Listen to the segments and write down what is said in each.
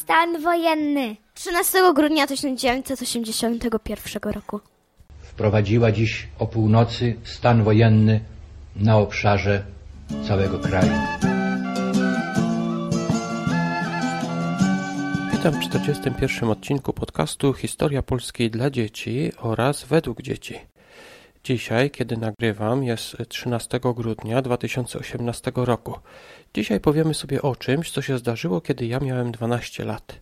Stan wojenny. 13 grudnia 1981 roku. Wprowadziła dziś o północy stan wojenny na obszarze całego kraju. Witam w 41. odcinku podcastu Historia Polskiej dla dzieci oraz według dzieci. Dzisiaj, kiedy nagrywam, jest 13 grudnia 2018 roku. Dzisiaj powiemy sobie o czymś, co się zdarzyło, kiedy ja miałem 12 lat.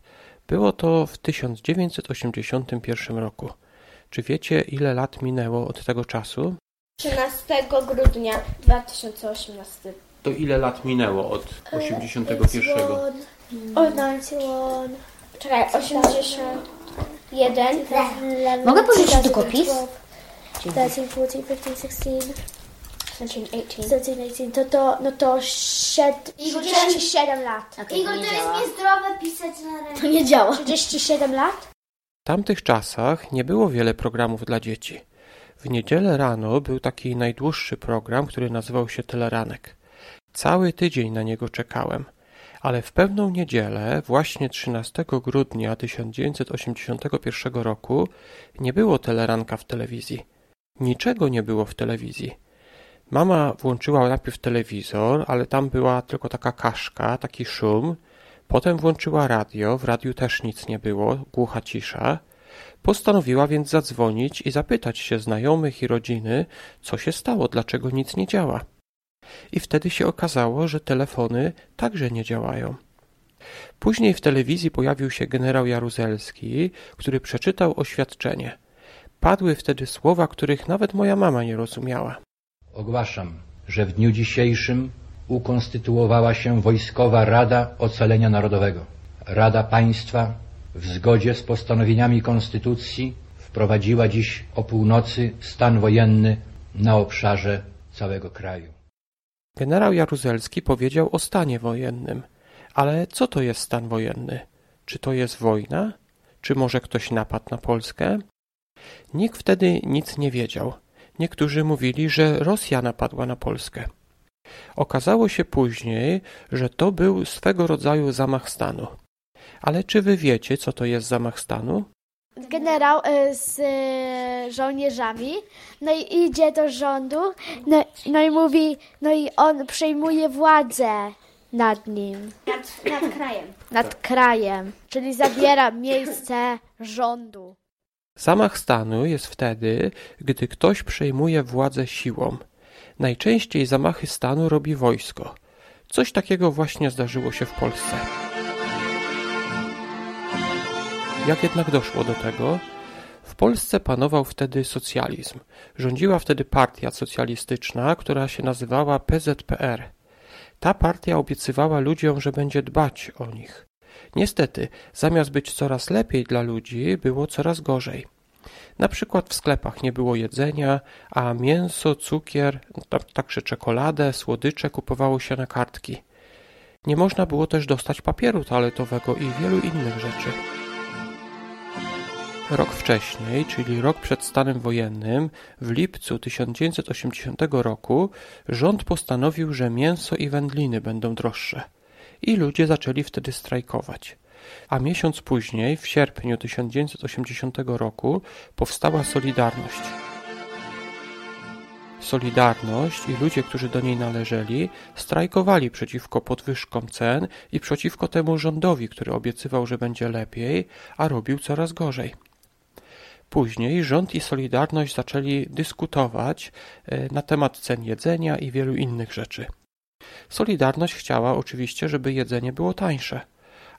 Było to w 1981 roku. Czy wiecie, ile lat minęło od tego czasu? 13 grudnia 2018. To ile lat minęło od 81? O, 91. Czekaj, 81. Mogę pożyczyć długopis? 13, 14, 15, 16, 18. 17, 18. To to, no to 7, 37 lat. Igor, to jest niezdrowe pisać na ręce. To nie działa. 37 lat? W tamtych czasach nie było wiele programów dla dzieci. W niedzielę rano był taki najdłuższy program, który nazywał się Teleranek. Cały tydzień na niego czekałem, ale w pewną niedzielę, właśnie 13 grudnia 1981 roku, nie było teleranka w telewizji. Niczego nie było w telewizji. Mama włączyła najpierw telewizor, ale tam była tylko taka kaszka, taki szum. Potem włączyła radio, w radiu też nic nie było, głucha cisza. Postanowiła więc zadzwonić i zapytać się znajomych i rodziny, co się stało, dlaczego nic nie działa. I wtedy się okazało, że telefony także nie działają. Później w telewizji pojawił się generał Jaruzelski, który przeczytał oświadczenie. Padły wtedy słowa, których nawet moja mama nie rozumiała. Ogłaszam, że w dniu dzisiejszym ukonstytuowała się Wojskowa Rada Ocalenia Narodowego. Rada Państwa w zgodzie z postanowieniami Konstytucji wprowadziła dziś o północy stan wojenny na obszarze całego kraju. Generał Jaruzelski powiedział o stanie wojennym. Ale co to jest stan wojenny? Czy to jest wojna? Czy może ktoś napadł na Polskę? Nikt wtedy nic nie wiedział. Niektórzy mówili, że Rosja napadła na Polskę. Okazało się później, że to był swego rodzaju zamach stanu. Ale czy wy wiecie, co to jest zamach stanu? Generał y, z y, żołnierzami, no i idzie do rządu, no, no i mówi, no i on przejmuje władzę nad nim, Nad, nad krajem. nad krajem, czyli zabiera miejsce rządu. Zamach stanu jest wtedy, gdy ktoś przejmuje władzę siłą. Najczęściej zamachy stanu robi wojsko. Coś takiego właśnie zdarzyło się w Polsce. Jak jednak doszło do tego? W Polsce panował wtedy socjalizm. Rządziła wtedy partia socjalistyczna, która się nazywała PZPR. Ta partia obiecywała ludziom, że będzie dbać o nich. Niestety, zamiast być coraz lepiej dla ludzi, było coraz gorzej. Na przykład w sklepach nie było jedzenia, a mięso, cukier, także czekoladę, słodycze kupowało się na kartki. Nie można było też dostać papieru toaletowego i wielu innych rzeczy. Rok wcześniej, czyli rok przed stanem wojennym, w lipcu 1980 roku, rząd postanowił, że mięso i wędliny będą droższe. I ludzie zaczęli wtedy strajkować. A miesiąc później, w sierpniu 1980 roku, powstała Solidarność. Solidarność i ludzie, którzy do niej należeli, strajkowali przeciwko podwyżkom cen i przeciwko temu rządowi, który obiecywał, że będzie lepiej, a robił coraz gorzej. Później rząd i Solidarność zaczęli dyskutować na temat cen jedzenia i wielu innych rzeczy. Solidarność chciała oczywiście, żeby jedzenie było tańsze,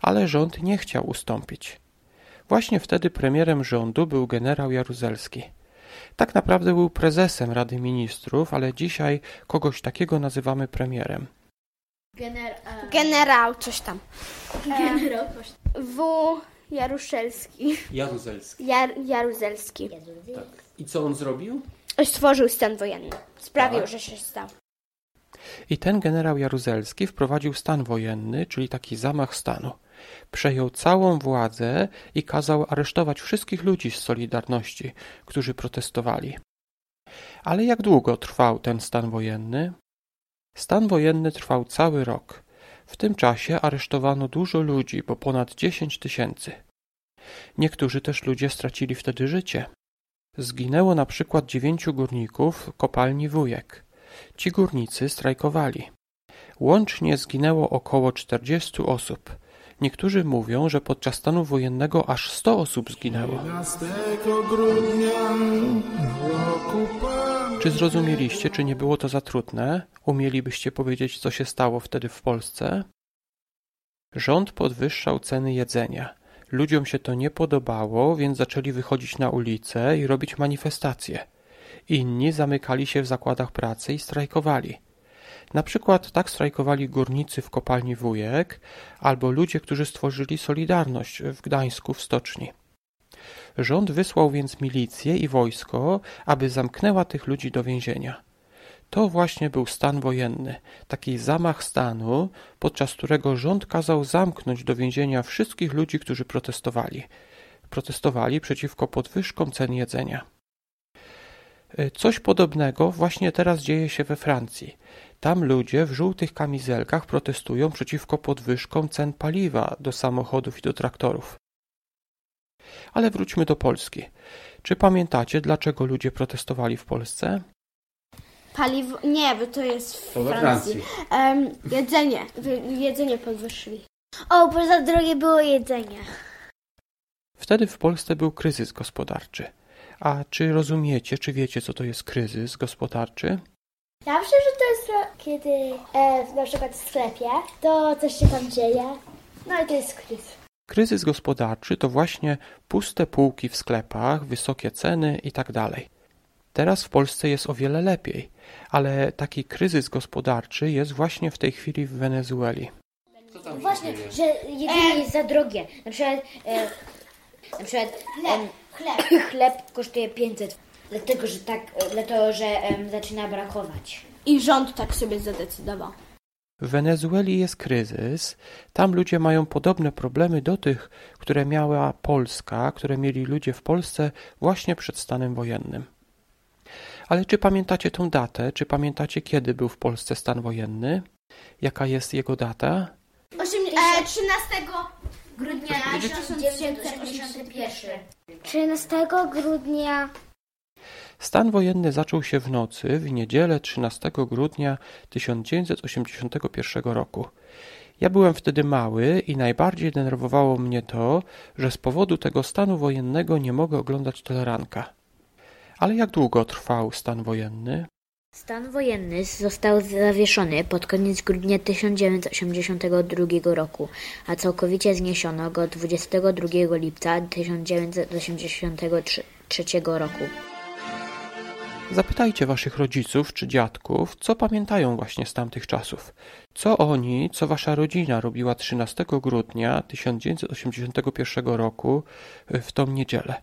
ale rząd nie chciał ustąpić. Właśnie wtedy premierem rządu był generał Jaruzelski. Tak naprawdę był prezesem Rady Ministrów, ale dzisiaj kogoś takiego nazywamy premierem. Generał, coś tam. Generał. W. Jaruszelski. Jaruzelski. Jar, Jaruzelski. I co on zrobił? Stworzył stan wojenny. Sprawił, Tak. że się stał. I ten generał Jaruzelski wprowadził stan wojenny, czyli taki zamach stanu. Przejął całą władzę i kazał aresztować wszystkich ludzi z Solidarności, którzy protestowali. Ale jak długo trwał ten stan wojenny? Stan wojenny trwał cały rok. W tym czasie aresztowano dużo ludzi, bo ponad 10 tysięcy. Niektórzy też ludzie stracili wtedy życie. Zginęło na przykład dziewięciu górników kopalni Wujek. Ci górnicy strajkowali. Łącznie zginęło około 40 osób. Niektórzy mówią, że podczas stanu wojennego aż 100 osób zginęło. 11 grudnia w roku Pan. Czy zrozumieliście, czy nie było to za trudne? Umielibyście powiedzieć, co się stało wtedy w Polsce? Rząd podwyższał ceny jedzenia. Ludziom się to nie podobało, więc zaczęli wychodzić na ulice i robić manifestacje. Inni zamykali się w zakładach pracy i strajkowali. Na przykład tak strajkowali górnicy w kopalni Wujek albo ludzie, którzy stworzyli Solidarność w Gdańsku w stoczni. Rząd wysłał więc milicję i wojsko, aby zamknęła tych ludzi do więzienia. To właśnie był stan wojenny, taki zamach stanu, podczas którego rząd kazał zamknąć do więzienia wszystkich ludzi, którzy protestowali. Protestowali przeciwko podwyżkom cen jedzenia. E, Coś podobnego właśnie teraz dzieje się we Francji. Tam ludzie w żółtych kamizelkach protestują przeciwko podwyżkom cen paliwa do samochodów i do traktorów. Ale wróćmy do Polski. Czy pamiętacie, dlaczego ludzie protestowali w Polsce? Paliwo. Nie, bo to jest w To Francji. Francji. Em, jedzenie. Jedzenie podwyższyli. O, bo za drogie było jedzenie. Wtedy w Polsce był kryzys gospodarczy. A czy rozumiecie, czy wiecie, co to jest kryzys gospodarczy? Ja myślę, że to jest kiedy e, na przykład w sklepie to coś się tam dzieje. No i to jest kryzys. Kryzys gospodarczy to właśnie puste półki w sklepach, wysokie ceny itd. Teraz w Polsce jest o wiele lepiej, ale taki kryzys gospodarczy jest właśnie w tej chwili w Wenezueli. Właśnie, że jedzenie jest za drogie. Na przykład, e, na przykład em, Chleb. chleb kosztuje 500, dlatego że tak, e, dlatego że em, zaczyna brakować. I rząd tak sobie zadecydował. W Wenezueli jest kryzys, tam ludzie mają podobne problemy do tych, które miała Polska, które mieli ludzie w Polsce właśnie przed stanem wojennym. Ale czy pamiętacie tą datę? Czy pamiętacie, kiedy był w Polsce stan wojenny? Jaka jest jego data? Osiem, e, 13 Grudnia 1981. 13 grudnia Stan wojenny zaczął się w nocy w niedzielę 13 grudnia 1981 roku. Ja byłem wtedy mały i najbardziej denerwowało mnie to, że z powodu tego stanu wojennego nie mogę oglądać teleranka. Ale jak długo trwał stan wojenny? Stan wojenny został zawieszony pod koniec grudnia 1982 roku, a całkowicie zniesiono go 22 lipca 1983 roku. Zapytajcie waszych rodziców czy dziadków, co pamiętają właśnie z tamtych czasów. Co oni, co wasza rodzina robiła 13 grudnia 1981 roku w tą niedzielę.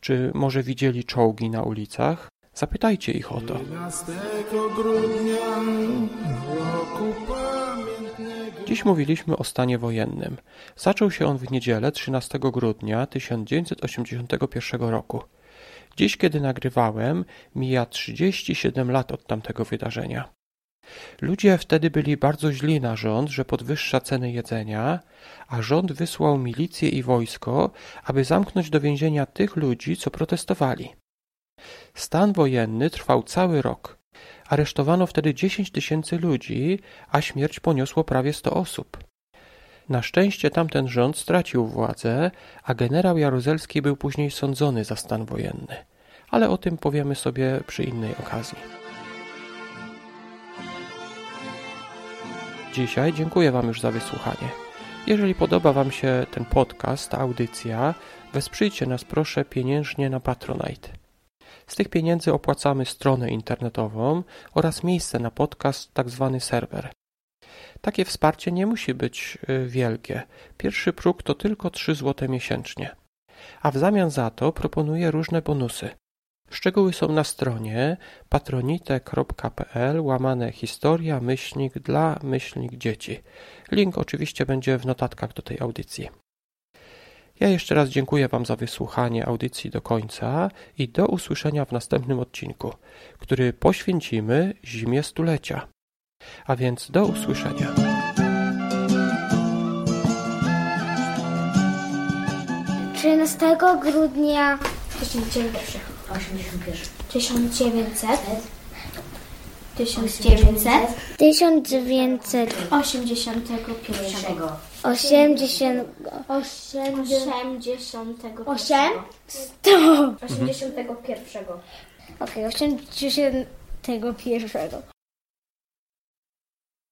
Czy może widzieli czołgi na ulicach? Zapytajcie ich o to. 11 grudnia w roku pamiętnego. Dziś mówiliśmy o stanie wojennym. Zaczął się on w niedzielę 13 grudnia 1981 roku. Dziś, kiedy nagrywałem, mija 37 lat od tamtego wydarzenia. Ludzie wtedy byli bardzo źli na rząd, że podwyższa ceny jedzenia, a rząd wysłał milicję i wojsko, aby zamknąć do więzienia tych ludzi, co protestowali. Stan wojenny trwał cały rok. Aresztowano wtedy 10 tysięcy ludzi, a śmierć poniosło prawie 100 osób. Na szczęście tamten rząd stracił władzę, a generał Jaruzelski był później sądzony za stan wojenny. Ale o tym powiemy sobie przy innej okazji. Dzisiaj dziękuję Wam już za wysłuchanie. Jeżeli podoba Wam się ten podcast, ta audycja, wesprzyjcie nas proszę pieniężnie na Patronite. Z tych pieniędzy opłacamy stronę internetową oraz miejsce na podcast, tak zwany serwer. Takie wsparcie nie musi być y, wielkie. Pierwszy próg to tylko 3 zł miesięcznie. A w zamian za to proponuję różne bonusy. Szczegóły są na stronie patronite.pl łamane historia myślnik dla myślnik dzieci. Link oczywiście będzie w notatkach do tej audycji. Ja jeszcze raz dziękuję Wam za wysłuchanie audycji do końca i do usłyszenia w następnym odcinku, który poświęcimy zimie stulecia. A więc do usłyszenia. Trzynastego grudnia 1981 1900 1900. 1900 81. 80 81. 8 81. Okej, 81